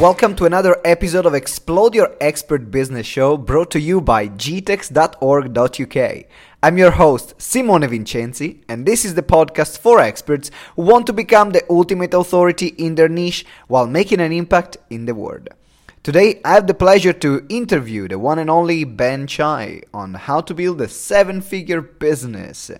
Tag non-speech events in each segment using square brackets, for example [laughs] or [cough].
Welcome to another episode of Explode Your Expert Business Show brought to you by gtex.org.uk. I'm your host, Simone Vincenzi, and this is the podcast for experts who want to become the ultimate authority in their niche while making an impact in the world. Today, I have the pleasure to interview the one and only Ben Chai on how to build a seven figure business.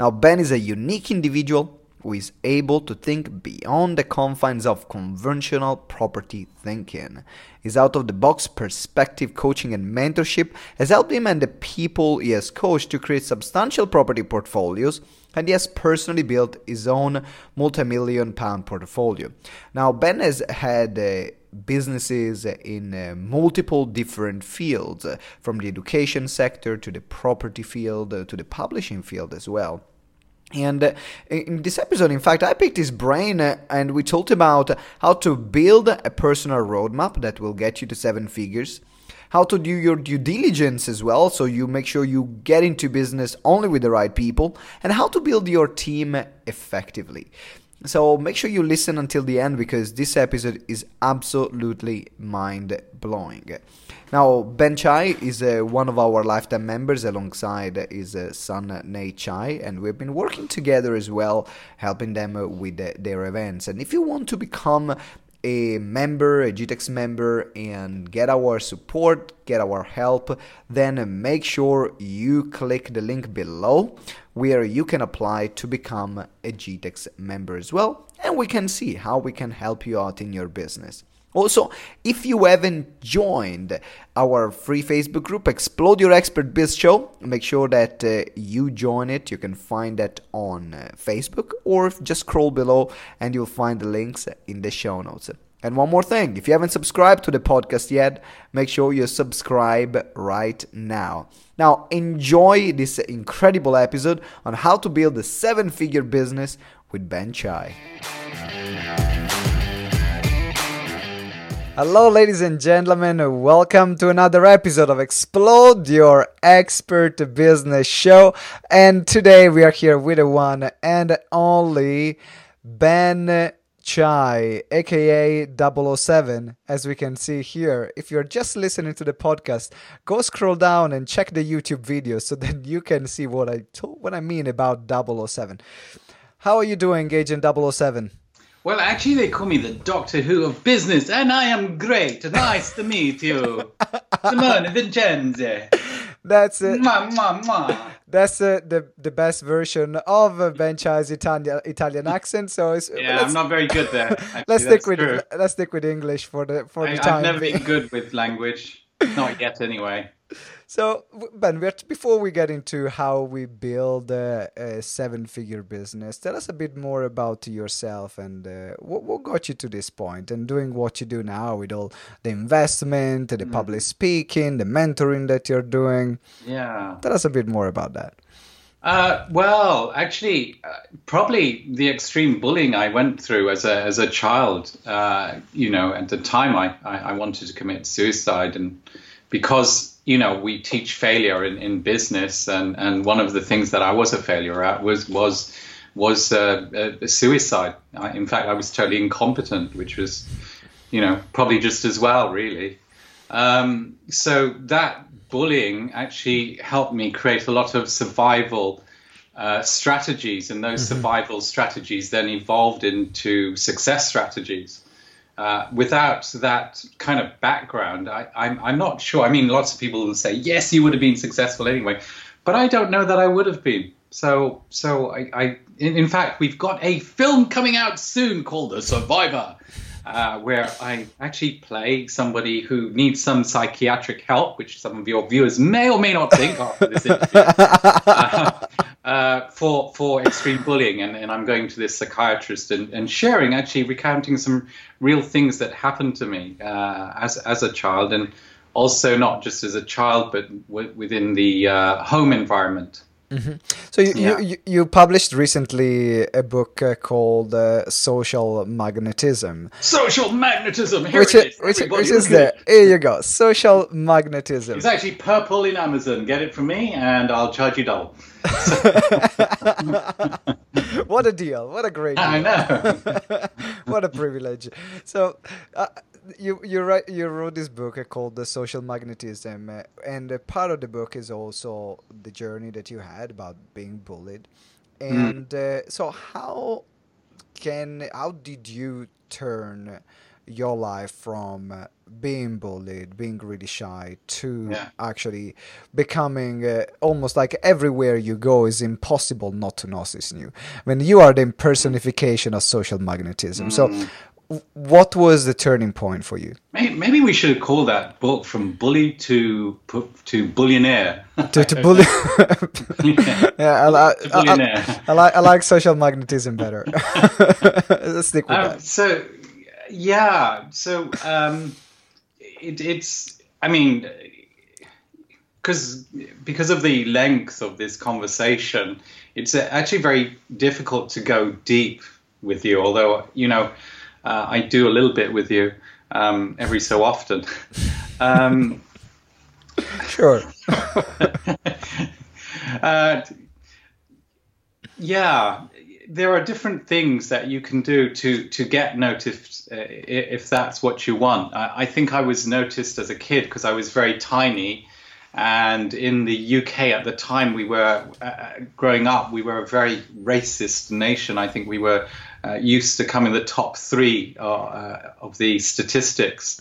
Now, Ben is a unique individual who is able to think beyond the confines of conventional property thinking. His out of the box perspective coaching and mentorship has helped him and the people he has coached to create substantial property portfolios and he has personally built his own multi-million pound portfolio. Now Ben has had uh, businesses in uh, multiple different fields, uh, from the education sector to the property field uh, to the publishing field as well. And uh, in this episode, in fact, I picked his brain uh, and we talked about how to build a personal roadmap that will get you to seven figures, how to do your due diligence as well, so you make sure you get into business only with the right people, and how to build your team effectively. So make sure you listen until the end because this episode is absolutely mind blowing. Now, Ben Chai is uh, one of our lifetime members alongside his uh, son Nate Chai, and we've been working together as well, helping them uh, with uh, their events. And if you want to become a member, a GTEx member, and get our support, get our help, then make sure you click the link below where you can apply to become a GTEx member as well, and we can see how we can help you out in your business. Also, if you haven't joined our free Facebook group, Explode Your Expert Biz Show, make sure that uh, you join it. You can find that on uh, Facebook or just scroll below and you'll find the links in the show notes. And one more thing if you haven't subscribed to the podcast yet, make sure you subscribe right now. Now, enjoy this incredible episode on how to build a seven figure business with Ben Chai. Hello, ladies and gentlemen. Welcome to another episode of Explode Your Expert Business Show. And today we are here with the one and only Ben Chai, aka 007, as we can see here. If you're just listening to the podcast, go scroll down and check the YouTube video so that you can see what I told, what I mean about 007. How are you doing, Agent 007? Well, actually, they call me the Doctor Who of business, and I am great. Nice to meet you. [laughs] Simone Vincenzi. That's it. Mwah, mwah, mwah. That's uh, the the best version of Ben Chai's Italian Italian accent. So it's, Yeah, I'm not very good there. [laughs] Actually, let's stick with true. let's stick with English for the for I, the time. I've never been good with language. Not yet, anyway. [laughs] So, Ben, before we get into how we build a, a seven-figure business, tell us a bit more about yourself and uh, what, what got you to this point and doing what you do now with all the investment, the public speaking, the mentoring that you're doing. Yeah. Tell us a bit more about that. Uh, well, actually, uh, probably the extreme bullying I went through as a as a child. Uh, you know, at the time I, I, I wanted to commit suicide, and because you know we teach failure in, in business, and, and one of the things that I was a failure at was was was uh, uh, suicide. I, in fact, I was totally incompetent, which was you know probably just as well, really. Um, so that bullying actually helped me create a lot of survival uh, strategies, and those survival strategies then evolved into success strategies. Uh, without that kind of background, I, I'm, I'm not sure. I mean, lots of people will say, yes, you would have been successful anyway, but I don't know that I would have been. So, so I, I in, in fact, we've got a film coming out soon called The Survivor, uh, where I actually play somebody who needs some psychiatric help, which some of your viewers may or may not think after this [laughs] interview, uh, uh, for for extreme bullying, and, and I'm going to this psychiatrist and, and sharing, actually recounting some real things that happened to me uh, as as a child, and also not just as a child, but w- within the uh, home environment. So you, Yeah. you, you you published recently a book uh, called uh, Social Magnetism, Social magnetism. Here which it is, is. which, everybody, which is there. Here you go. Social Magnetism. It's actually purple in Amazon. Get it from me, and I'll charge you double. [laughs] what a deal! What a great deal! I know. [laughs] what a privilege. So, uh, you you write you wrote this book called the social magnetism uh, and uh, part of the book is also the journey that you had about being bullied Mm. and uh, so how can how did you turn your life from uh, being bullied being really shy to Yeah. actually becoming uh, almost like everywhere you go is impossible not to notice you when you are the personification of social magnetism so Mm. w- what was the turning point for you Maybe, maybe we should call that book from bully to to billionaire. [laughs] to, to bully [laughs] [laughs] yeah I, To I, I, billionaire. I like I like social magnetism better let's stick with Um, that so, yeah. So, um, it, it's. I mean, because because of the length of this conversation, it's actually very difficult to go deep with you. Although you know, uh, I do a little bit with you um, every so often. Um, sure [laughs] uh, yeah, there are different things that you can do to to get noticed uh, if that's what you want. I, I think I was noticed as a kid because I was very tiny, and in the UK at the time we were uh, growing up, we were a very racist nation. I think we were uh, used to come in the top three uh, uh, of the statistics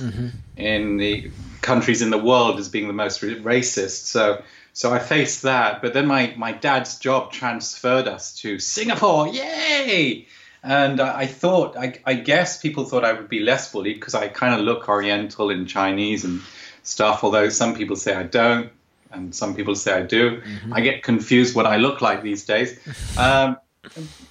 in the countries in the world as being the most racist. So. So I faced that, but then my, my dad's job transferred us to Singapore. Yay! And I, I thought, I, I guess people thought I would be less bullied because I kind of look Oriental and Chinese and stuff. Although some people say I don't, and some people say I do. I get confused what I look like these days. Um,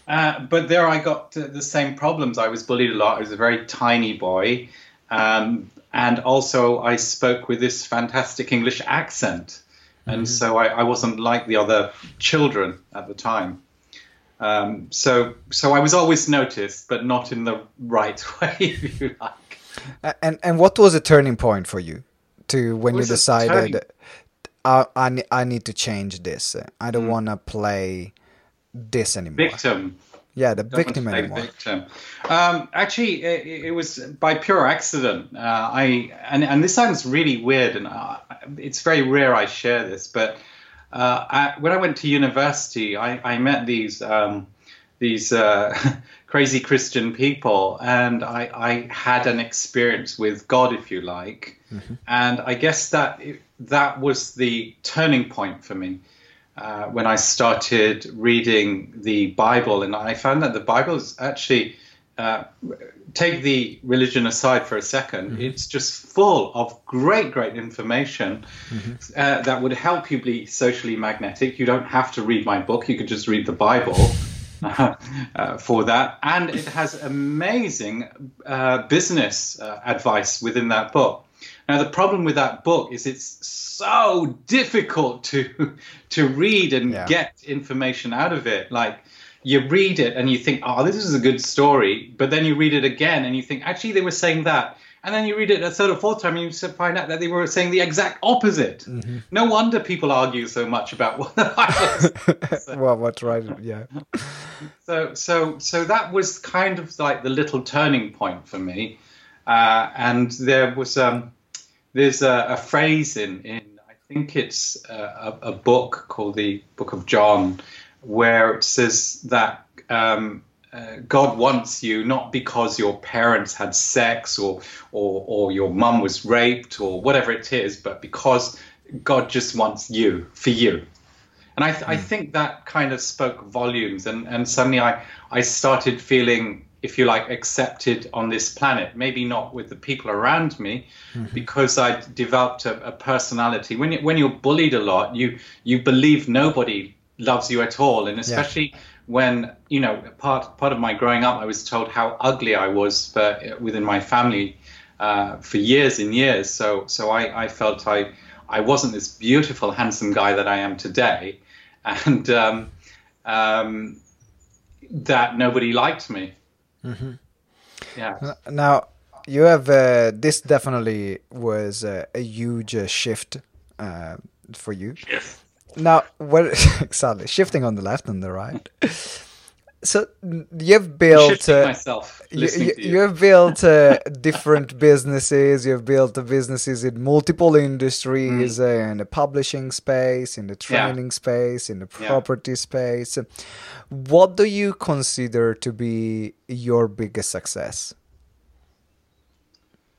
uh, but there I got uh, the same problems. I was bullied a lot. I was a very tiny boy. Um, and also, I spoke with this fantastic English accent. And so I, I wasn't like the other children at the time. Um, so, so I was always noticed, but not in the right [laughs] way, if you like. And and what was the turning point for you to when you decided turning- I, I, I need to change this i Mm. don't want to play this anymore Victim. yeah the Don't victim anymore Victim. Um, actually, it, it was by pure accident. Uh, I and and this sounds really weird, and uh, it's very rare I share this. But uh, I, when I went to university, I, I met these um, these uh, [laughs] crazy Christian people, and I, I had an experience with God, if you like, and I guess that that was the turning point for me uh, when I started reading the Bible, and I found that the Bible is actually uh, take the religion aside for a 2nd it's just full of great, great information uh, that would help you be socially magnetic. You don't have to read my book; you could just read the Bible. [laughs] Uh, for that, and it has amazing uh, business uh, advice within that book. Now, the problem with that book is it's so difficult to [laughs] to read and Yeah. get information out of it. Like you read it and you think, "Oh, this is a good story," but then you read it again and you think, "Actually, they were saying that." And then you read it a third or fourth time, and you find out that they were saying the exact opposite. No wonder people argue so much about what the [laughs] Bible [laughs] well what's right yeah So, so, so that was kind of like the little turning point for me. Uh, and there was um, there's a, a phrase in in I think it's a, a, book called the Book of John, where it says that um, uh, God wants you not because your parents had sex or or or your mum was raped or whatever it is, but because God just wants you for you. And I, th- I think that kind of spoke volumes. And, and suddenly I, I started feeling, if you like, accepted on this planet. Maybe not with the people around me, because I developed a, a personality. When, you, when you're bullied a lot, you, you believe nobody loves you at all. And especially when, you know, part, part of my growing up, I was told how ugly I was for, within my family uh, for years and years. So, so I, I felt I, I wasn't this beautiful, handsome guy that I am today, and um, um, that nobody liked me. Yeah. now you have uh, this definitely was uh, a huge uh, shift uh, for you Yes. now what [laughs] exactly shifting on the left and the right [laughs] so you've built uh, myself you, you, have built uh, [laughs] different businesses you've built businesses in multiple industries mm. uh, in the publishing space in the training yeah. space in the property yeah. space what do you consider to be your biggest success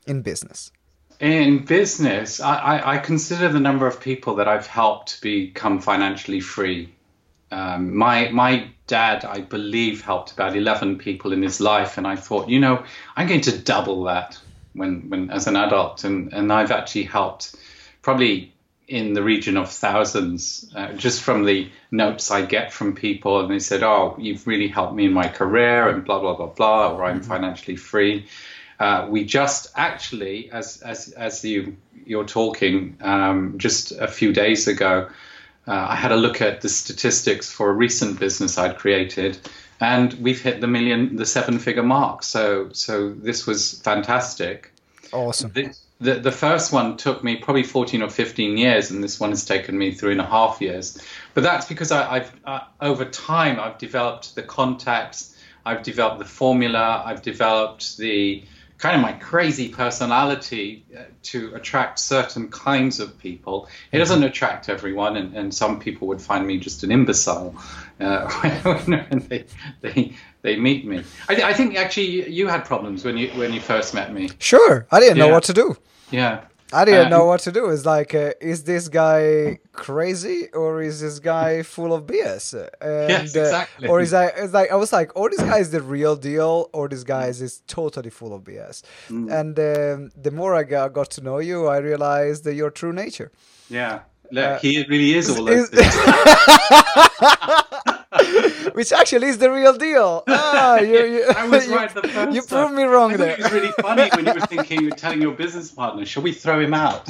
in business in business I, I, I consider the number of people that i've helped become financially free um, my my dad, I believe, helped about eleven people in his life, and I thought, you know, I'm going to double that when when as an adult, and and I've actually helped probably in the region of thousands uh, just from the notes I get from people, and they said, oh, you've really helped me in my career, and blah blah blah blah, or I'm mm-hmm. financially free. Uh, we just actually, as as as you you're talking, um, just a few days ago uh, I had a look at the statistics for a recent business I'd created, and we've hit the million, the seven-figure mark. So, so this was fantastic. Awesome. The, the, the first one took me probably 14 or 15 years, and this one has taken me three and a half years. But that's because I, have uh, over time I've developed the contacts, I've developed the formula, I've developed the kind of my crazy personality uh, to attract certain kinds of people. It doesn't mm-hmm. attract everyone, and, and some people would find me just an imbecile uh, [laughs] when they, they they meet me. I, I, think actually you had problems when you when you first met me. Sure, I didn't yeah. know what to do. Yeah. I didn't know what to do. It's like, uh, is this guy crazy or is this guy full of BS? And, yes, uh, exactly. Uh, or is I? It's like I was like, oh, this guy is the real deal, or this guy is, is totally full of BS. Mm. And um, the more I got, got to know you, I realized that your true nature. Yeah, Look, uh, he really is all those [laughs] [laughs] Which actually is the real deal. [laughs] Ah, you, you, I was [laughs] right the first You proved me wrong I there. It was really funny when you were [laughs] thinking, you were telling your business partner, "Shall we throw him out?"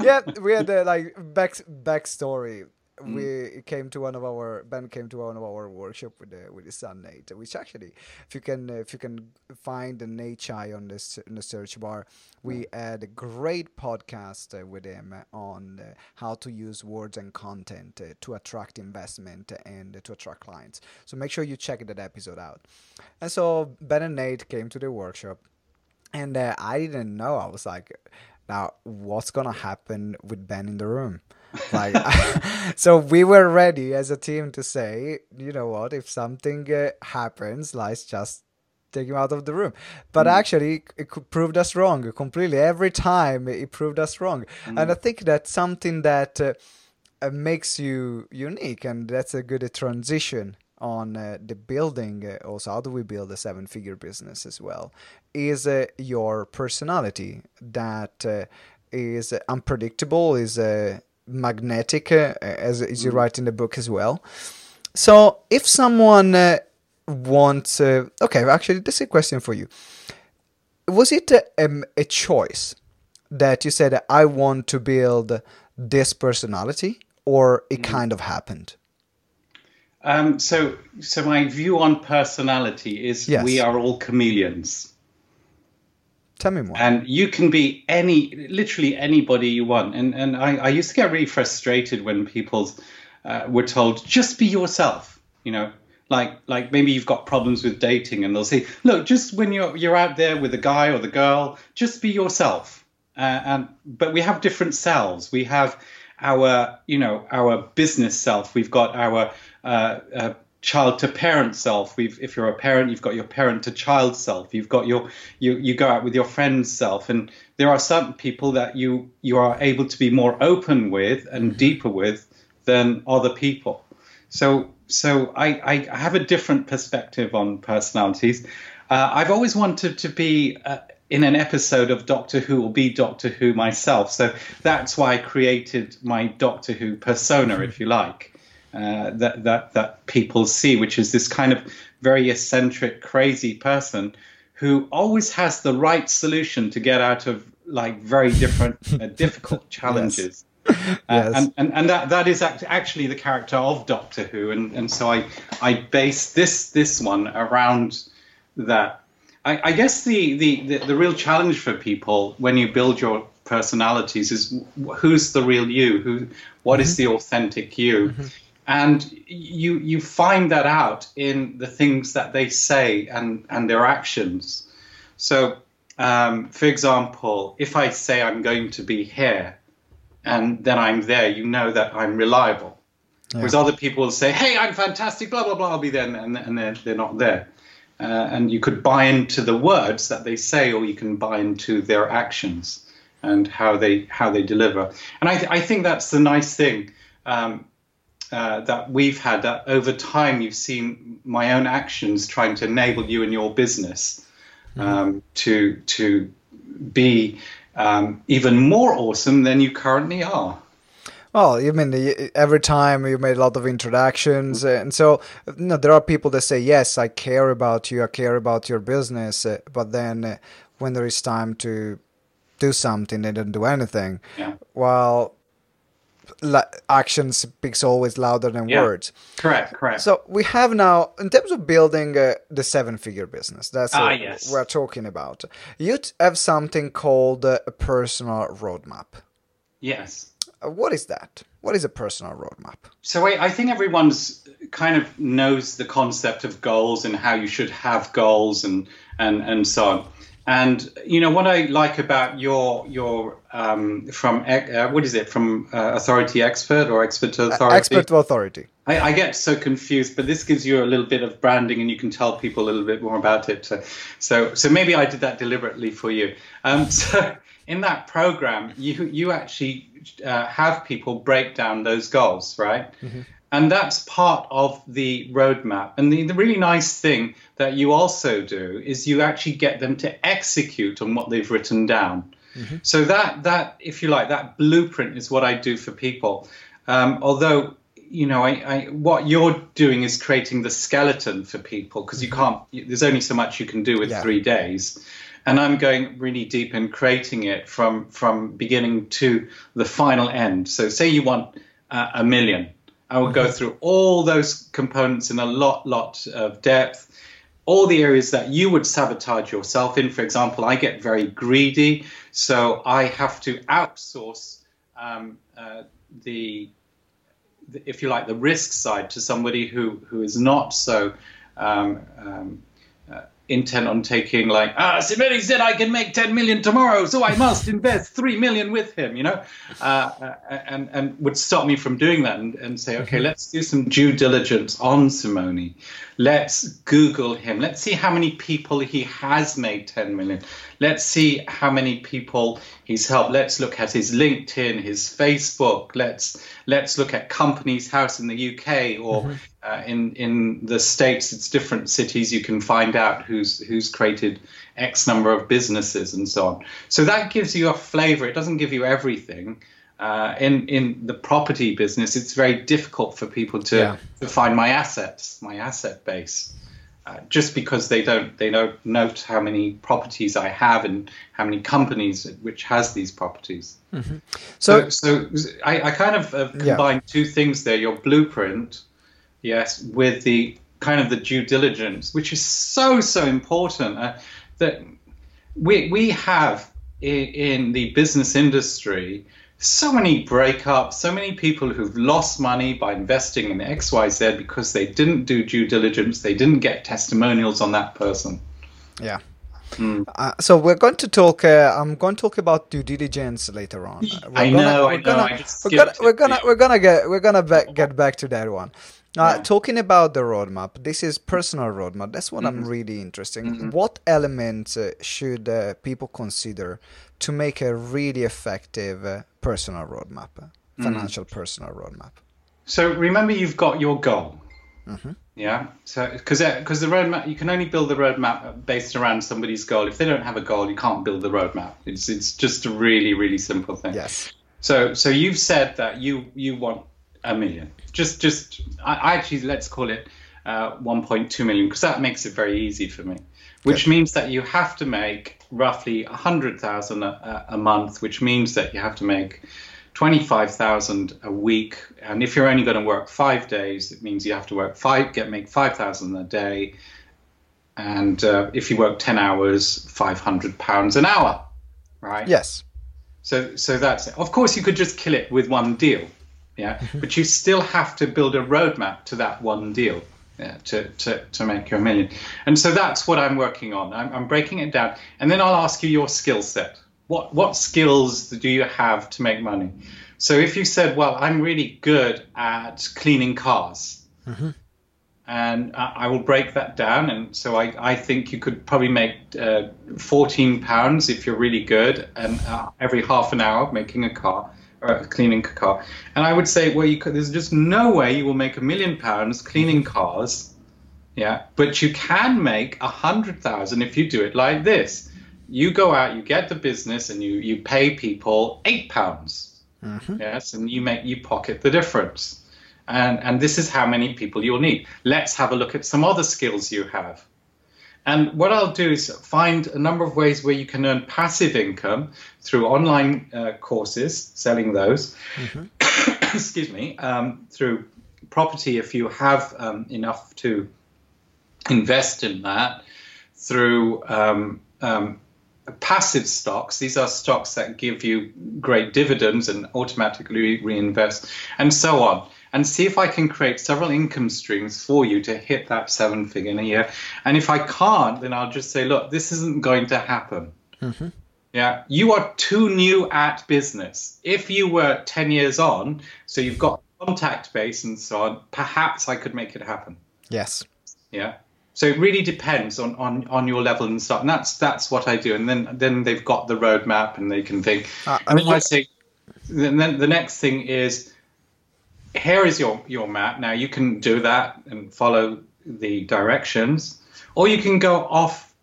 yeah, we had the like back backstory mm. we came to one of our Ben came to one of our workshop with the with his son Nate, which actually, if you can if you can find the Nate Chai on this in the search bar, we had a great podcast uh, with him on uh, how to use words and content uh, to attract investment and to attract clients. So make sure you check that episode out. And so Ben and Nate came to the workshop, and uh, I didn't know. I was like, now what's gonna happen with Ben in the room? Like [laughs] so we were ready as a team to say you know what if something uh, happens let's just take him out of the room but mm. actually it proved us wrong completely every time it proved us wrong mm. and i think that's something that uh, uh, makes you unique and that's a good transition on uh, the building uh, also how do we build a seven figure business as well is uh, your personality that uh, is unpredictable is magnetic, uh, as, as you mm. write in the book as well. So if someone uh, wants, uh, okay, actually, this is a question for you. Was it a, um, a choice that you said, I want to build this personality, or it mm. kind of happened? Um, so, so my view on personality is yes. we are all chameleons. Tell me more. And you can be any, literally anybody you want. And and I, I used to get really frustrated when people uh, were told just be yourself. You know, like like maybe you've got problems with dating, and they'll say, look, just when you're you're out there with a guy or the girl, just be yourself. Uh, and but we have different selves. We have our you know our business self. We've got our uh, uh child to parent self. We've, if you're a parent, you've got your parent to child self. You've got your you you go out with your friend's self, and there are some people that you you are able to be more open with and mm-hmm. deeper with than other people. So so I, I have a different perspective on personalities. Uh, I've always wanted to be. Uh, in an episode of Doctor Who or be Doctor Who myself. So that's why I created my Doctor Who persona, if you like uh, that that that people see, which is this kind of very eccentric, crazy person who always has the right solution to get out of like very different, uh, [laughs] difficult challenges. [laughs] Yes. Uh, and, and and that that is act- actually the character of Doctor Who, and and so I I base this this one around that. I, I guess the, the, the, the real challenge for people when you build your personalities is who's the real you, who what mm-hmm. is the authentic you. Mm-hmm and you you find that out in the things that they say and and their actions. So, um, for example, if I say I'm going to be here, and then I'm there, you know that I'm reliable. Yeah. Whereas other people will say, "Hey, I'm fantastic," blah blah blah, I'll be there, and, and they're, they're not there. Uh, and you could buy into the words that they say, or you can buy into their actions and how they how they deliver. And I, th- I think that's the nice thing um, uh, that we've had. That over time, you've seen my own actions trying to enable you and your business mm-hmm. um, to to be um, even more awesome than you currently are. Well, you mean every time you made a lot of introductions, mm-hmm. and so you know, there are people that say, "Yes, I care about you, I care about your business," uh, but then uh, when there is time to do something, they don't do anything. Yeah. Well, la- action speaks always louder than yeah. words. Correct, correct. So we have now, in terms of building uh, the seven-figure business, that's ah, what yes. we're talking about. You have something called uh, a personal roadmap. Yes. Uh, what is that? What is a personal roadmap? So I, I think everyone's kind of knows the concept of goals and how you should have goals and and and so on. And you know what I like about your your um, from uh, what is it from uh, authority expert or expert to authority? Expert to authority. I, I, get so confused, but this gives you a little bit of branding, and you can tell people a little bit more about it. So, so, so maybe I did that deliberately for you. Um, [laughs] so in that program, you you actually uh, have people break down those goals, right? Mm-hmm. And that's part of the roadmap. And the, the really nice thing that you also do is you actually get them to execute on what they've written down. Mm-hmm. So that that, if you like, that blueprint is what I do for people. Um, although you know, I, I, what you're doing is creating the skeleton for people because you mm-hmm. can't. There's only so much you can do with yeah. three days, and I'm going really deep in creating it from from beginning to the final end. So, say you want uh, a million, I will go through all those components in a lot, lot of depth. All the areas that you would sabotage yourself in. For example, I get very greedy, so I have to outsource um, uh, the, the, if you like, the risk side to somebody who who is not so um, um, intent on taking like ah Simone said I can make 10 million tomorrow so I must invest 3 million with him you know? Uh, uh, and and would stop me from doing that and, and say okay mm-hmm. let's do some due diligence on Simone. Let's google him. Let's see how many people he has made 10 million let's see how many people he's helped let's look at his LinkedIn his Facebook let's let's look at Companies House in the UK or mm-hmm uh, in in the states, it's different cities. You can find out who's who's created X number of businesses and so on. So that gives you a flavor. It doesn't give you everything. Uh, in in the property business, it's very difficult for people to yeah. to find my assets, my asset base. Uh, just because they don't they don't note how many properties I have and how many companies which has these properties. Mm-hmm. So, so, so I, I, kind of uh, combine yeah. two things there: your blueprint, yes, with the kind of the due diligence, which is so so important. Uh, that we we have in, in the business industry so many breakups, so many people who've lost money by investing in XYZ because they didn't do due diligence, they didn't get testimonials on that person. Yeah. Mm. Uh, so we're going to talk. Uh, I'm going to talk about due diligence later on. We're I gonna, know. I know. Gonna, I we're gonna, we're gonna, we're gonna get, we're gonna be- get back to that one. Uh, yeah. Talking about the roadmap, this is personal roadmap. That's what mm-hmm. I'm really interested. Mm-hmm. What elements uh, should uh, people consider to make a really effective uh, personal roadmap, uh, mm-hmm. financial mm-hmm. personal roadmap? So remember, you've got your goal. Mm-hmm. Yeah. So because because uh, the roadmap, you can only build the roadmap based around somebody's goal. If they don't have a goal, you can't build the roadmap. It's it's just a really really simple thing. Yes. So so you've said that you you want a million just just I, actually let's call it uh, 1.2 million because that makes it very easy for me. Which means that you have to make roughly 100,000 a, a month, which means that you have to make 25,000 a week. And if you're only going to work five days, it means you have to work five, get make 5,000 a day. And uh, if you work 10 hours, 500 pounds an hour, right? Yes. So, so that's it. Of course, you could just kill it with one deal Yeah, mm-hmm. but you still have to build a roadmap to that one deal. Yeah, to, to, to make your million. And so that's what I'm working on. I'm, I'm breaking it down. And then I'll ask you your skill set. What, what skills do you have to make money? So if you said, well, I'm really good at cleaning cars, mm-hmm. and I will break that down. And so I, I think you could probably make uh, 14 pounds if you're really good, and uh, every half an hour making a car. Uh, cleaning a car, and I would say, well, you could, there's just no way you will make a million pounds cleaning cars, yeah. But you can make a hundred thousand if you do it like this. You go out, you get the business, and you you pay people eight pounds Mm-hmm. Yes, and you make you pocket the difference. And and this is how many people you'll need. Let's have a look at some other skills you have. And what I'll do is find a number of ways where you can earn passive income through online uh, courses, selling those. Mm-hmm. [coughs] Excuse me, um, through property if you have um, enough to invest in that, through um, um passive stocks. These are stocks that give you great dividends and automatically reinvest, and so on. And see if I can create several income streams for you to hit that seven figure in a year. And if I can't, then I'll just say, look, this isn't going to happen. Mm-hmm. Yeah, you are too new at business. If you were 10 years on, so you've got contact base and so on, perhaps I could make it happen. Yes. Yeah. So it really depends on, on, on your level and stuff. And that's that's what I do. And then then they've got the roadmap and they can think. Uh, and then I say, then the next thing is, here is your your map. Now you can do that and follow the directions, or you can go off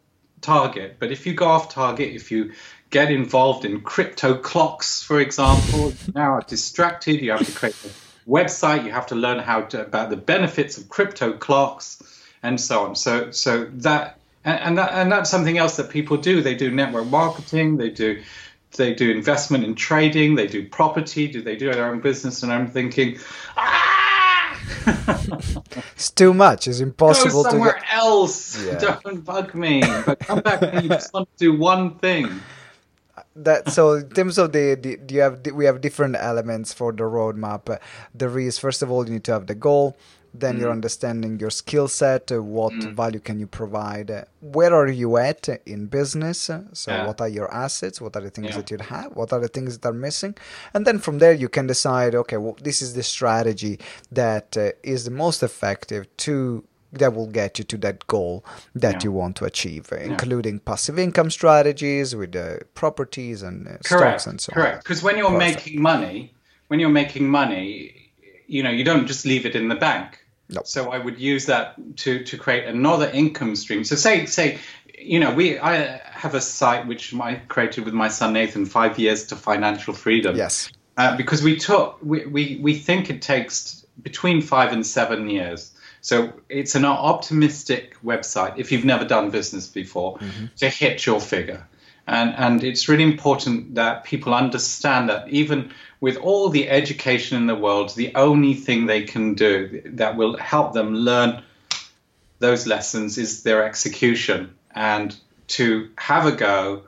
target. But if you go off target, if you get involved in crypto clocks, for example, now are distracted. You have to create a website. You have to learn how to about the benefits of crypto clocks and so on. So so that and, and that and that's something else that people do. They do network marketing. They do they do investment in trading. They do property. Do they do their own business? And I'm thinking, ah. [laughs] it's too much. It's impossible Go somewhere to get... else. Yeah. [laughs] Don't bug me. But come back and you just want to do one thing. That so in terms of the, the you have we have different elements for the roadmap. There is first of all you need to have the goal then mm. you're understanding your skill set uh, what mm. value can you provide where are you at in business so yeah. what are your assets what are the things yeah. that you have what are the things that are missing and then from there you can decide okay well this is the strategy that uh, is the most effective to that will get you to that goal that yeah. you want to achieve, including passive income strategies with uh, properties and uh, stocks and so correct. on. Correct. Because when you're Perfect. making money, when you're making money, you know, you don't just leave it in the bank. Nope. So I would use that to to create another income stream. So say say you know we I have a site which I created with my son Nathan five years to financial freedom. Yes. Uh, because we took we, we we think it takes between five and seven years. So it's an optimistic website if you've never done business before mm-hmm. to hit your figure. And, and it's really important that people understand that even with all the education in the world, the only thing they can do that will help them learn those lessons is their execution and to have a go,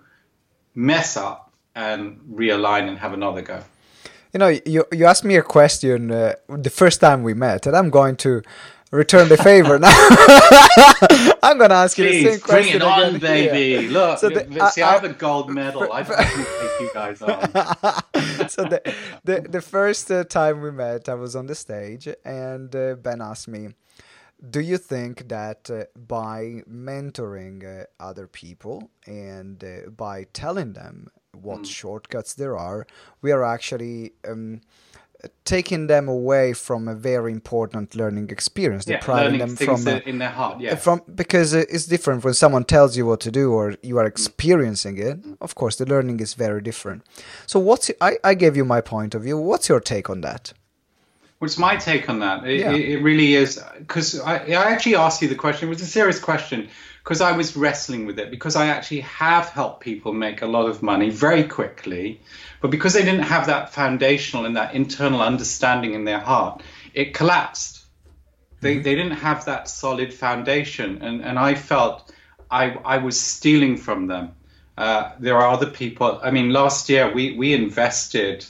mess up, and realign and have another go. You know, you, you asked me a question uh, the first time we met, and I'm going to return the favor now. [laughs] I'm gonna ask you the same question. Bring it on, again. baby. Yeah. Look, so the, see, I, I, have a gold medal. For, I take you guys on. [laughs] so the, the the first uh, time we met, I was on the stage, and uh, Ben asked me. Do you think that uh, by mentoring uh, other people and uh, by telling them what mm. shortcuts there are, we are actually um, taking them away from a very important learning experience, yeah, depriving them from uh, in their heart, yeah. From because it's different when someone tells you what to do or you are mm. experiencing it. Of course, the learning is very different. So, what's I, I gave you my point of view. What's your take on that? What's my take on that? It, yeah. it, it really is because I, I actually asked you the question. It was a serious question because I was wrestling with it because I actually have helped people make a lot of money very quickly, but because they didn't have that foundational and that internal understanding in their heart, it collapsed. They, mm-hmm. they didn't have that solid foundation, and, and I felt I, I was stealing from them. Uh, there are other people. I mean, last year we, we invested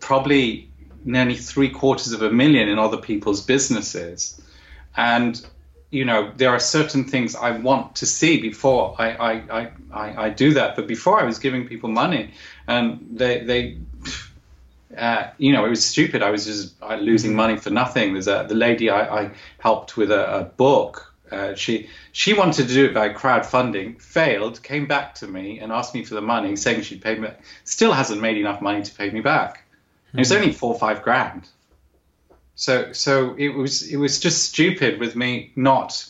probably nearly three quarters of a million in other people's businesses, and you know there are certain things I want to see before I I, I, I, I do that. But before I was giving people money, and they they. Uh, you know, it was stupid. I was just uh, losing money for nothing. There's a the lady I, I helped with a, a book uh, she she wanted to do it by crowdfunding, failed, came back to me and asked me for the money, saying she'd pay me. Still hasn't made enough money to pay me back. Mm-hmm. It was hmm. only four or five grand. So so it was it was just stupid with me not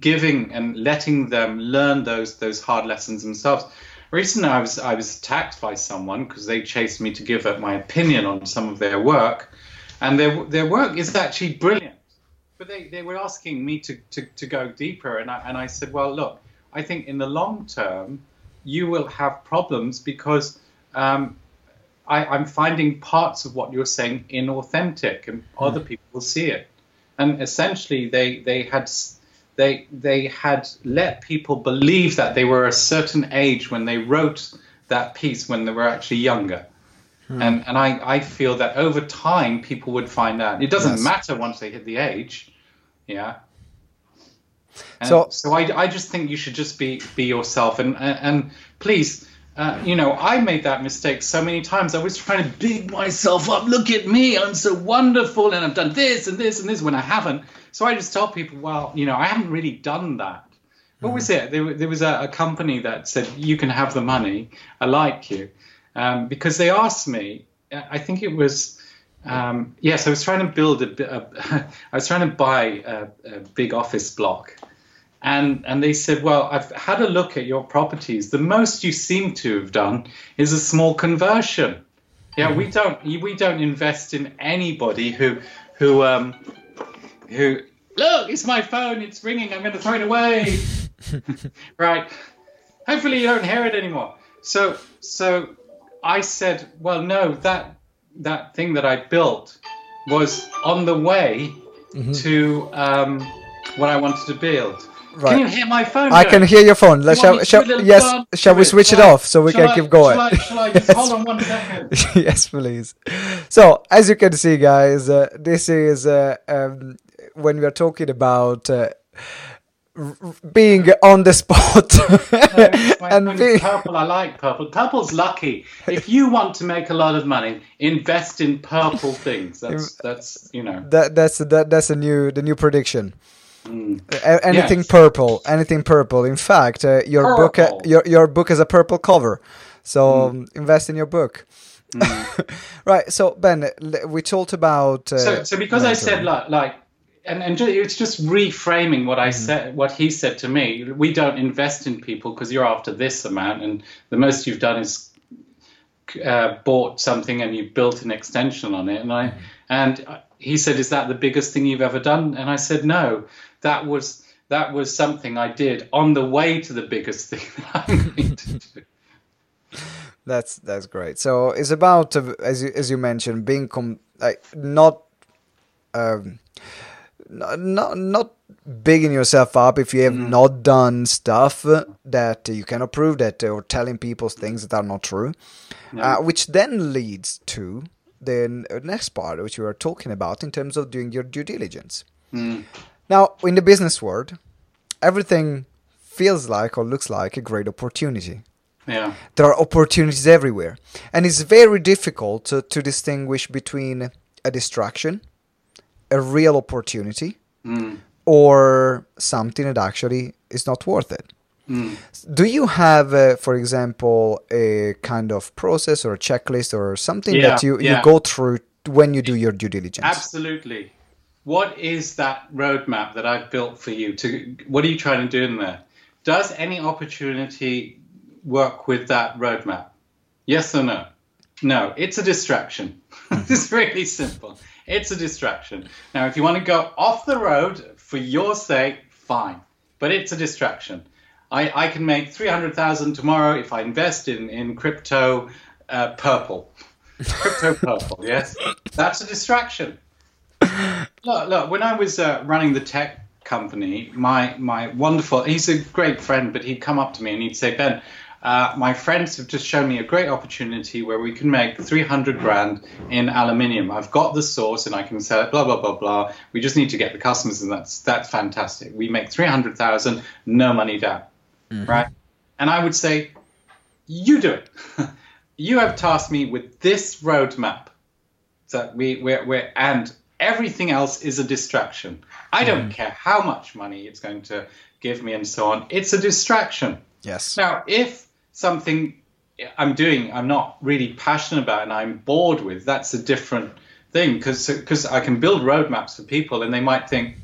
giving and letting them learn those those hard lessons themselves. Recently, I was I was attacked by someone because they chased me to give up my opinion on some of their work, and their their work is actually brilliant. But they, they were asking me to, to, to go deeper, and I, and I said, well, look, I think in the long term, you will have problems because um, I, I'm finding parts of what you're saying inauthentic, and mm. other people will see it. And essentially, they, they had they they had let people believe that they were a certain age when they wrote that piece when they were actually younger. Hmm. And and I, I feel that over time people would find out. It doesn't yes. matter once they hit the age. Yeah. And so so I, I just think you should just be be yourself and and, and please uh, you know, I made that mistake so many times. I was trying to big myself up. Look at me, I'm so wonderful, and I've done this and this and this when I haven't. So I just tell people, well, you know, I haven't really done that. What mm-hmm. was it? There, there was a, a, company that said, you can have the money. I like you um, because they asked me. I think it was. Um, yes, I was trying to build a. a [laughs] I was trying to buy a, a, big office block, and and they said, "Well, I've had a look at your properties. The most you seem to have done is a small conversion. Yeah, we don't we don't invest in anybody who who um, who look. It's my phone. It's ringing. I'm going to throw it away. [laughs] right. Hopefully, you don't hear it anymore. So so I said, well, no, that that thing that I built was on the way mm-hmm. to um, what I wanted to build. Right. Can you hear my phone? I can hear your phone. Let's shall, shall, yes, shall we switch it, it off so we can I, keep going? Shall I, shall I [laughs] yes. hold on one second? [laughs] yes, please. So, as you can see, guys, uh, this is uh, um, when we are talking about. Uh, being on the spot [laughs] and being... purple i like purple purple's lucky if you want to make a lot of money invest in purple things that's that's you know that that's that, that's a new the new prediction mm. anything yes. purple anything purple in fact uh, your purple. book uh, your your book has a purple cover so mm. invest in your book mm. [laughs] right so ben we talked about uh, so, so because mentoring. i said like, like and, and it's just reframing what I mm-hmm. said, what he said to me. We don't invest in people because you're after this amount, and the most you've done is uh, bought something and you built an extension on it. And I, mm-hmm. and he said, "Is that the biggest thing you've ever done?" And I said, "No, that was that was something I did on the way to the biggest [laughs] thing that I'm going to do." That's that's great. So it's about uh, as you as you mentioned being com- like not. Um, not not bigging yourself up if you have mm. not done stuff that you cannot prove that or telling people things that are not true uh, which then leads to the next part which we are talking about in terms of doing your due diligence mm. now in the business world everything feels like or looks like a great opportunity yeah. there are opportunities everywhere and it's very difficult to, to distinguish between a distraction a real opportunity mm. or something that actually is not worth it. Mm. Do you have, uh, for example, a kind of process or a checklist or something yeah, that you, yeah. you go through when you do your due diligence? Absolutely. What is that roadmap that I've built for you? To what are you trying to do in there? Does any opportunity work with that roadmap? Yes or no? No, it's a distraction. [laughs] it's really simple. It's a distraction. Now, if you want to go off the road for your sake, fine, but it's a distraction. I, I can make 300,000 tomorrow if I invest in, in crypto uh, purple. [laughs] crypto purple, yes? That's a distraction. Look, look, when I was uh, running the tech company, my, my wonderful, he's a great friend, but he'd come up to me and he'd say, Ben, uh, my friends have just shown me a great opportunity where we can make 300 grand in aluminium. I've got the source and I can sell it, blah, blah, blah, blah. We just need to get the customers, and that's, that's fantastic. We make 300,000, no money down, mm-hmm. right? And I would say, you do it. [laughs] you have tasked me with this roadmap. So we, we're, we're, and everything else is a distraction. I don't mm. care how much money it's going to give me and so on. It's a distraction. Yes. Now, if something I'm doing I'm not really passionate about and I'm bored with, that's a different thing because because I can build roadmaps for people and they might think,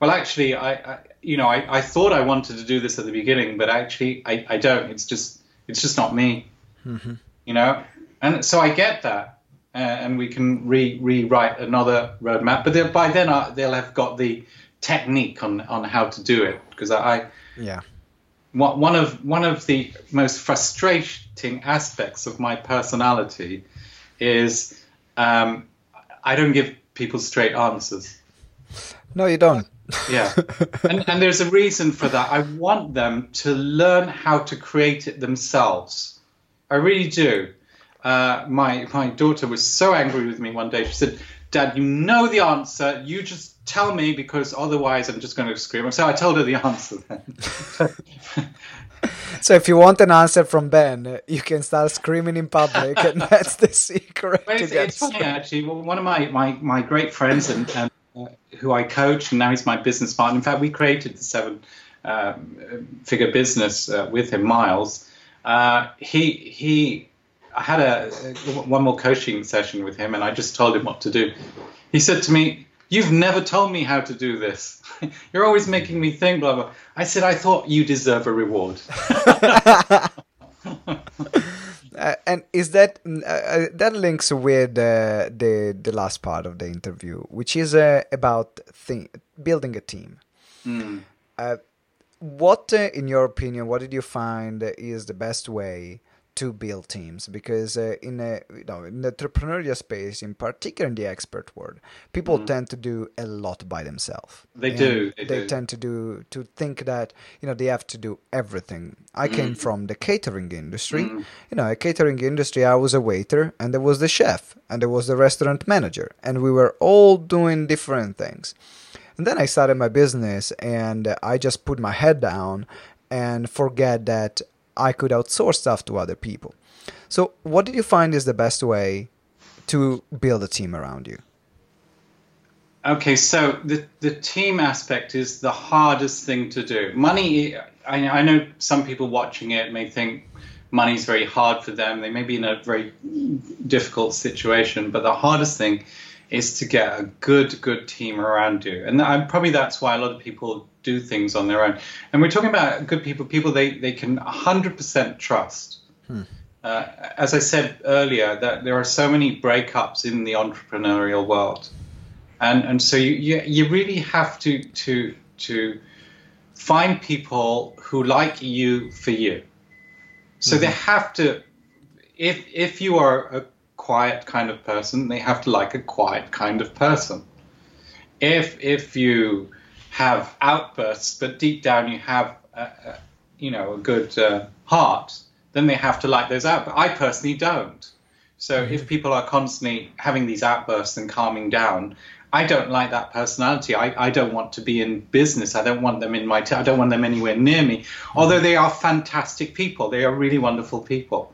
well, actually, I, I you know I, I thought I wanted to do this at the beginning, but actually I, I don't. It's just it's just not me, mm-hmm. you know. And so I get that, uh, and we can re- rewrite another roadmap. But by then uh, they'll have got the technique on on how to do it because I yeah one of one of the most frustrating aspects of my personality is um, I don't give people straight answers. No, you don't. Yeah, [laughs] and, and there's a reason for that. I want them to learn how to create it themselves. I really do. Uh, my my daughter was so angry with me one day. She said, "Dad, you know the answer. You just tell me because otherwise I'm just going to scream. So I told her the answer then. [laughs] so if you want an answer from Ben, you can start screaming in public, and that's the secret. Well, it's, it's funny actually. One of my my, my great friends and, and who I coach, and now he's my business partner. In fact, we created the seven um, figure business uh, with him, Miles. Uh, he he. I had a one more coaching session with him, and I just told him what to do. He said to me, You've never told me how to do this. [laughs] You're always making me think, blah, blah. I said, I thought you deserve a reward. [laughs] [laughs] uh, and is that uh, uh, that links with uh, the the last part of the interview, which is uh, about thing, building a team. Mm. what, in your opinion, what did you find is the best way to build teams because uh, in a you know in the entrepreneurial space in particular in the expert world people mm. tend to do a lot by themselves they do they, they do. tend to do to think that you know they have to do everything i mm. came from the catering industry mm. you know a catering industry i was a waiter and there was the chef and there was the restaurant manager and we were all doing different things and then i started my business and i just put my head down and forget that I could outsource stuff to other people. So, what did you find is the best way to build a team around you? Okay, so the the team aspect is the hardest thing to do. Money, I, I know some people watching it may think money is very hard for them. They may be in a very difficult situation, but the hardest thing is to get a good good team around you, and I, probably that's why a lot of people do things on their own. And we're talking about good people, people they, they can 100% trust. Hmm. Uh, as I said earlier, that there are so many breakups in the entrepreneurial world, and and so you you, you really have to to to find people who like you for you. So mm-hmm. they have to, if if you are a quiet kind of person, they have to like a quiet kind of person. If if you have outbursts, but deep down you have, a, a, you know, a good uh, heart, then they have to like those out. But I personally don't. So mm-hmm. if people are constantly having these outbursts and calming down, I don't like that personality. I, I don't want to be in business. I don't want them in my. T- I don't want them anywhere near me. Mm-hmm. Although they are fantastic people, they are really wonderful people.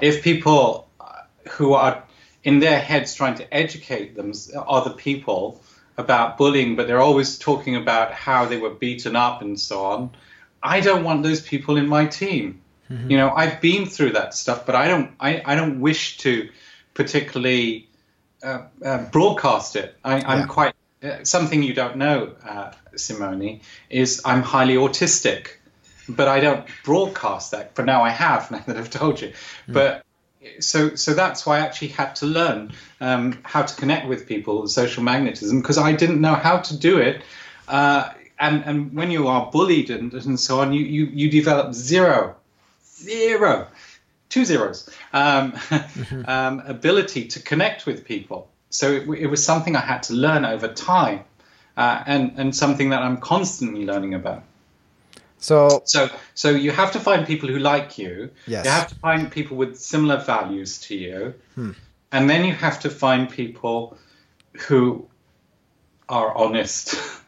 If people uh, who are in their heads trying to educate them other people about bullying, but they're always talking about how they were beaten up and so on. I don't want those people in my team. Mm-hmm. You know, I've been through that stuff, but I don't. I, I don't wish to particularly uh, uh, broadcast it. I, am quite uh, something you don't know, uh, Simone, is I'm highly autistic, but I don't broadcast that. For now, I have [laughs] now that I've told you. Mm. But so so that's why I actually had to learn um, how to connect with people, social magnetism, because I didn't know how to do it. Uh, and and when you are bullied and, and so on, you, you you develop zero, zero, two zeros um, mm-hmm. [laughs] um, ability to connect with people. So it, it, was something I had to learn over time, uh, and and something that I'm constantly learning about. So, so, so you have to find people who like you. Yes. You have to find people with similar values to you, Hmm. and then you have to find people who are honest. [laughs]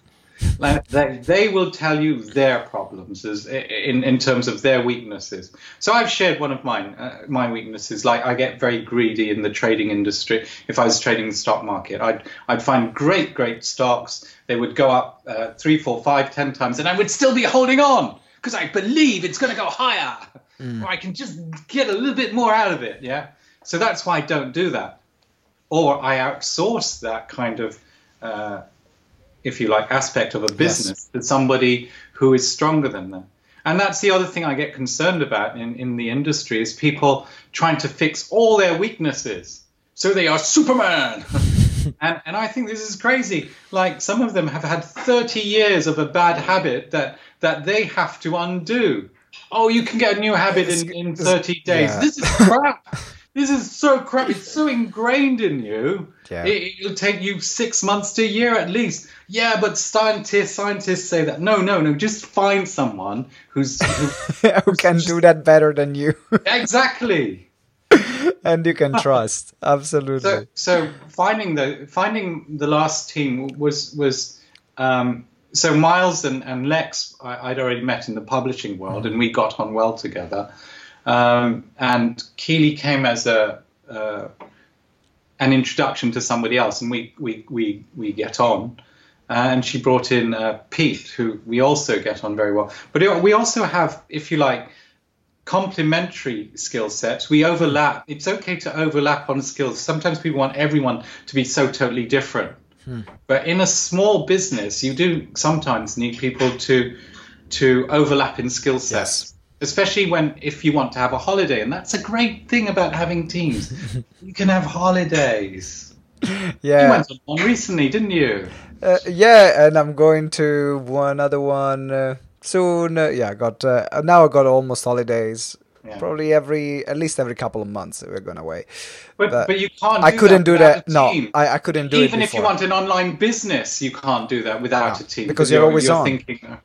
like they, they will tell you their problems as in in terms of their weaknesses. So I've shared one of mine. Uh, my weaknesses, like I get very greedy in the trading industry. If I was trading the stock market, I'd I'd find great great stocks. They would go up uh, three, four, five, ten times, and I would still be holding on because I believe it's going to go higher, or I can just get a little bit more out of it. Yeah. So that's why I don't do that, or I outsource that kind of. Uh, if you like, aspect of a business to somebody who is stronger than them. And that's the other thing I get concerned about in, in the industry is people trying to fix all their weaknesses. So they are Superman. [laughs] and, and I think this is crazy. Like some of them have had 30 years of a bad habit that, that they have to undo. Oh, you can get a new habit in, in 30 days. yeah. This is crap. [laughs] This is so crap. It's so ingrained in you. Yeah. It, it'll take you six months to a year at least. Yeah, but scientists scientists say that. No, no, no. Just find someone who's who, [laughs] who can do that better than you, exactly. [laughs] and you can trust. Absolutely. So, so finding the finding the last team was was um, so Miles and, and Lex I, I'd already met in the publishing world, and we got on well together. Um, and Keely came as a uh, an introduction to somebody else, and we we we, we get on. And she brought in uh, Pete, who we also get on very well. But we also have, if you like, complementary skill sets. We overlap. It's okay to overlap on skills. Sometimes people want everyone to be so totally different. But in a small business, you do sometimes need people to to overlap in skill sets. Yes. Especially when if you want to have a holiday, and that's a great thing about having teams. [laughs] you can have holidays. You yeah. went on one recently, didn't you? Uh, yeah, and I'm going to one other one uh, soon. Uh, yeah, I got uh, now I got almost holidays. Yeah. Probably every at least every couple of months we're going away. But, But but you can't. I couldn't do that. No. I, I couldn't do Even it Even if you want an online business, you can't do that without a team because you're always on. thinking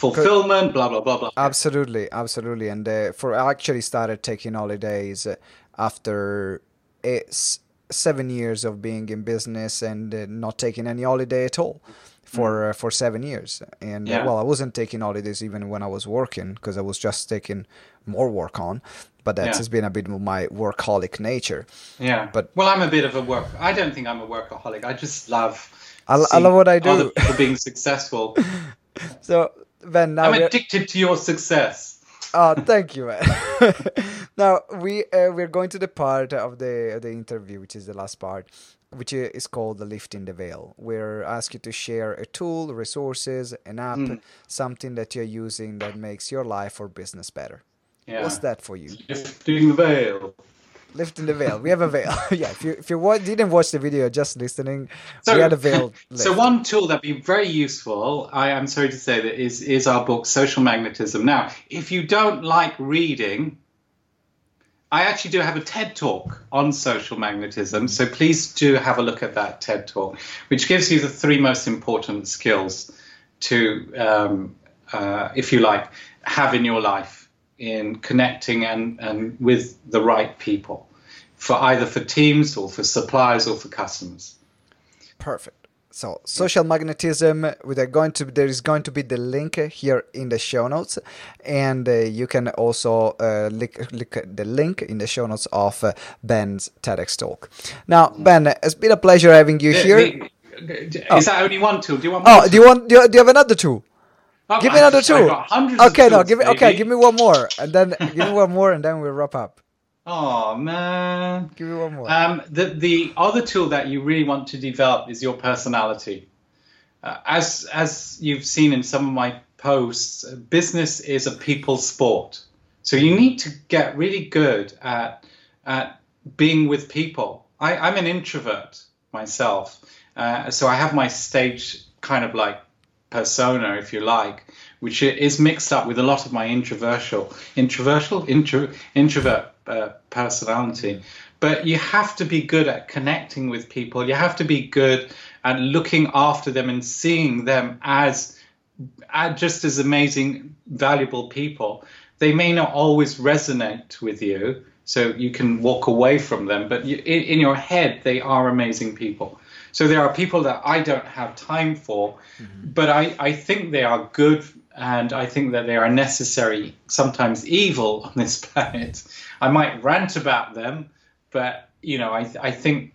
fulfillment, blah blah blah blah. Absolutely, absolutely. And uh, for I actually started taking holidays after it's seven years of being in business and uh, not taking any holiday at all for uh, for seven years. And uh, Yeah. well, I wasn't taking holidays even when I was working because I was just taking more work on. But that Yeah. just been a bit of my workaholic nature. Yeah, But- well, I'm a bit of a work. I don't think I'm a workaholic. I just love. I l- I seeing love what I Other do. people being successful. [laughs] So then now I'm addicted to your success. Oh, thank you, man. [laughs] now we uh, we're going to the part of the the interview, which is the last part, which is called the lifting the veil. Where I ask you to share a tool, resources, an app, Hmm. something that you're using that makes your life or business better. Yeah. What's that for you? Lifting the veil. Lifting the veil. We have a veil. [laughs] yeah. If you if you didn't watch the video, just listening, So, we had a veil. [laughs] so one tool that'd be very useful, I am sorry to say that is is our book Social Magnetism. Now, if you don't like reading, I actually do have a TED talk on social magnetism, so please do have a look at that TED talk, which gives you the three most important skills to, um, uh, if you like, have in your life in connecting and, and with the right people, for either for teams or for suppliers or for customers. Perfect. So social magnetism. With are going to there is going to be the link here in the show notes, and uh, you can also uh, lick, lick the link in the show notes of uh, Ben's TEDx talk. Now, Ben, it's been a pleasure having you here. the- Is that only one tool? Do you want? oh, do you want? Do you, do you have another two? Give me another two. got hundreds of Okay, no, give me. Okay, give me one more, and then give me one more, and then we'll wrap up. Oh man. Give me one more. Um, the the other tool that you really want to develop is your personality. Uh, as as you've seen in some of my posts, uh, business is a people sport. So you need to get really good at at being with people. I, I'm an introvert myself, uh, so I have my stage kind of like persona, if you like, which is mixed up with a lot of my introvertial, introvertial, intro, introvert uh, personality. But you have to be good at connecting with people. You have to be good at looking after them and seeing them as are just as amazing, valuable people. They may not always resonate with you, so you can walk away from them, but you, in, your head, they are amazing people. So there are people that I don't have time for, mm-hmm. but I, I think they are good and I think that they are necessary, sometimes evil on this [laughs] planet. I might rant about them, but you know, I, I think,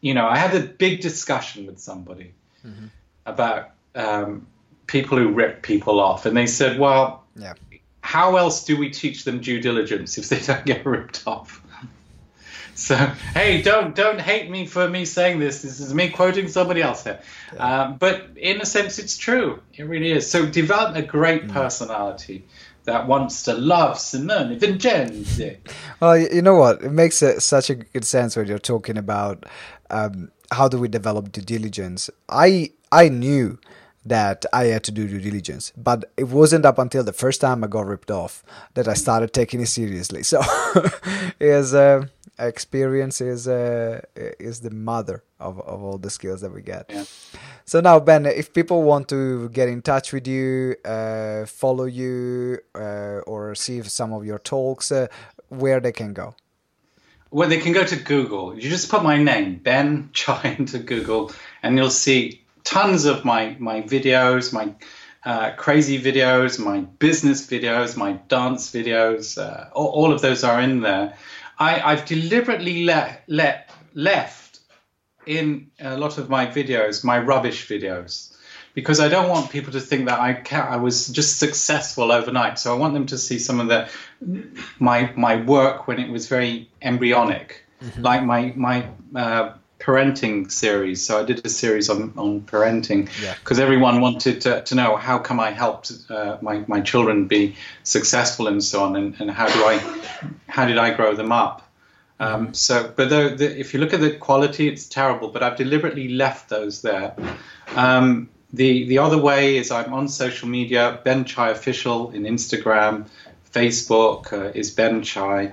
you know, I had a big discussion with somebody mm-hmm. about um, people who rip people off, and they said, well, yeah. how else do we teach them due diligence if they don't get [laughs] ripped off? [laughs] So hey, don't don't hate me for me saying this. This is me quoting somebody else here. Yeah. Um, but in a sense, it's true. It really is. So develop a great mm. personality that wants to love Simone Vincenzi. [laughs] Well, you know what? It makes a, such a good sense when you're talking about um, how do we develop due diligence. I I knew that I had to do due diligence. But it wasn't up until the first time I got ripped off that I started taking it seriously. So [laughs] is uh, experience is uh, is the mother of, of all the skills that we get. Yeah. So now, Ben, if people want to get in touch with you, uh, follow you, uh, or see some of your talks, uh, where they can go. Well, they can go to Google. You just put my name, Ben Chai, [laughs] into Google, and you'll see tons of my my videos, my uh, crazy videos, my business videos, my dance videos. Uh, all, all, of those are in there. I, I've deliberately let let left in a lot of my videos my rubbish videos because I don't want people to think that I can, I was just successful overnight. So I want them to see some of the my my work when it was very embryonic, mm-hmm. like my my uh, parenting series. So I did a series on, on parenting because yeah. everyone wanted to, to know how come I helped uh, my, my children be successful and so on, and, and how do I how did I grow them up. Um, so, but the, the, if you look at the quality, it's terrible. But I've deliberately left those there. Um, the the other way is I'm on social media, Ben Chai official in Instagram, Facebook uh, is Ben Chai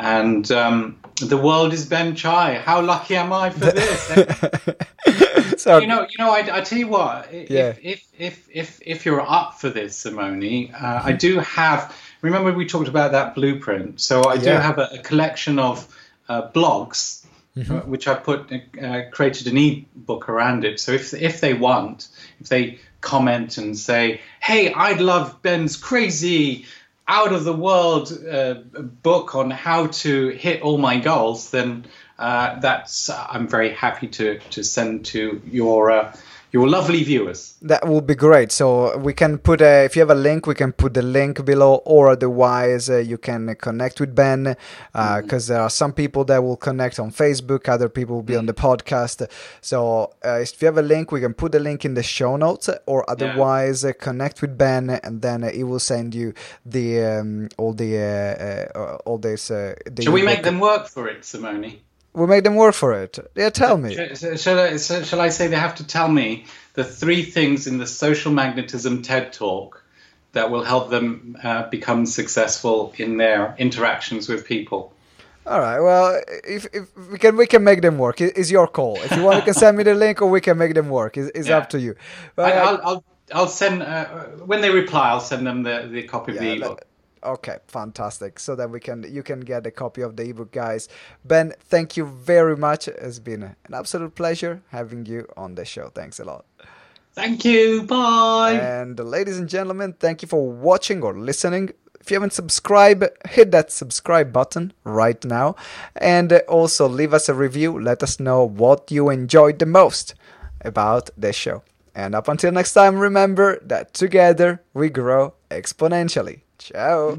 and um, the world is Ben Chai. How lucky am I for this? [laughs] so, you know, you know, I, I tell you what. If, yeah. if, if if if you're up for this, Simone, uh, I do have. Remember, we talked about that blueprint. So I do have a, a, collection of uh, blogs, mm-hmm. uh, which I put uh, created an e-book around it. So if if they want, if they comment and say, "Hey, I'd love Ben's crazy." Out of the world uh, book on how to hit all my goals, then uh, that's I'm very happy to to send to your your lovely viewers. That would be great. So we can put a, if you have a link, we can put the link below, or otherwise uh, you can connect with Ben, because uh, mm-hmm. there are some people that will connect on Facebook, other people will be mm-hmm. on the podcast. So uh, if you have a link, we can put the link in the show notes, or otherwise yeah. Uh, connect with Ben, and then he will send you the um, all the uh, uh, all this. The Should we make them work for it, Simone? We make them work for it. Yeah, tell me. Shall, I, shall I say they have to tell me the three things in the social magnetism TED talk that will help them uh, become successful in their interactions with people? All right. Well, if, if we can, we can make them work. It's your call. If you want, you can send me the link, or we can make them work. It's, it's yeah. up to you. But I, will I'll, I'll send uh, when they reply. I'll send them the, the copy of yeah, the ebook. Okay, fantastic. So that we can you can get a copy of the ebook, guys. Ben, thank you very much. It's been an absolute pleasure having you on the show. Thanks a lot. Thank you. Bye. And ladies and gentlemen, thank you for watching or listening. If you haven't subscribed, hit that subscribe button right now. And also leave us a review. Let us know what you enjoyed the most about this show. And up until next time, remember that together we grow exponentially. Ciao.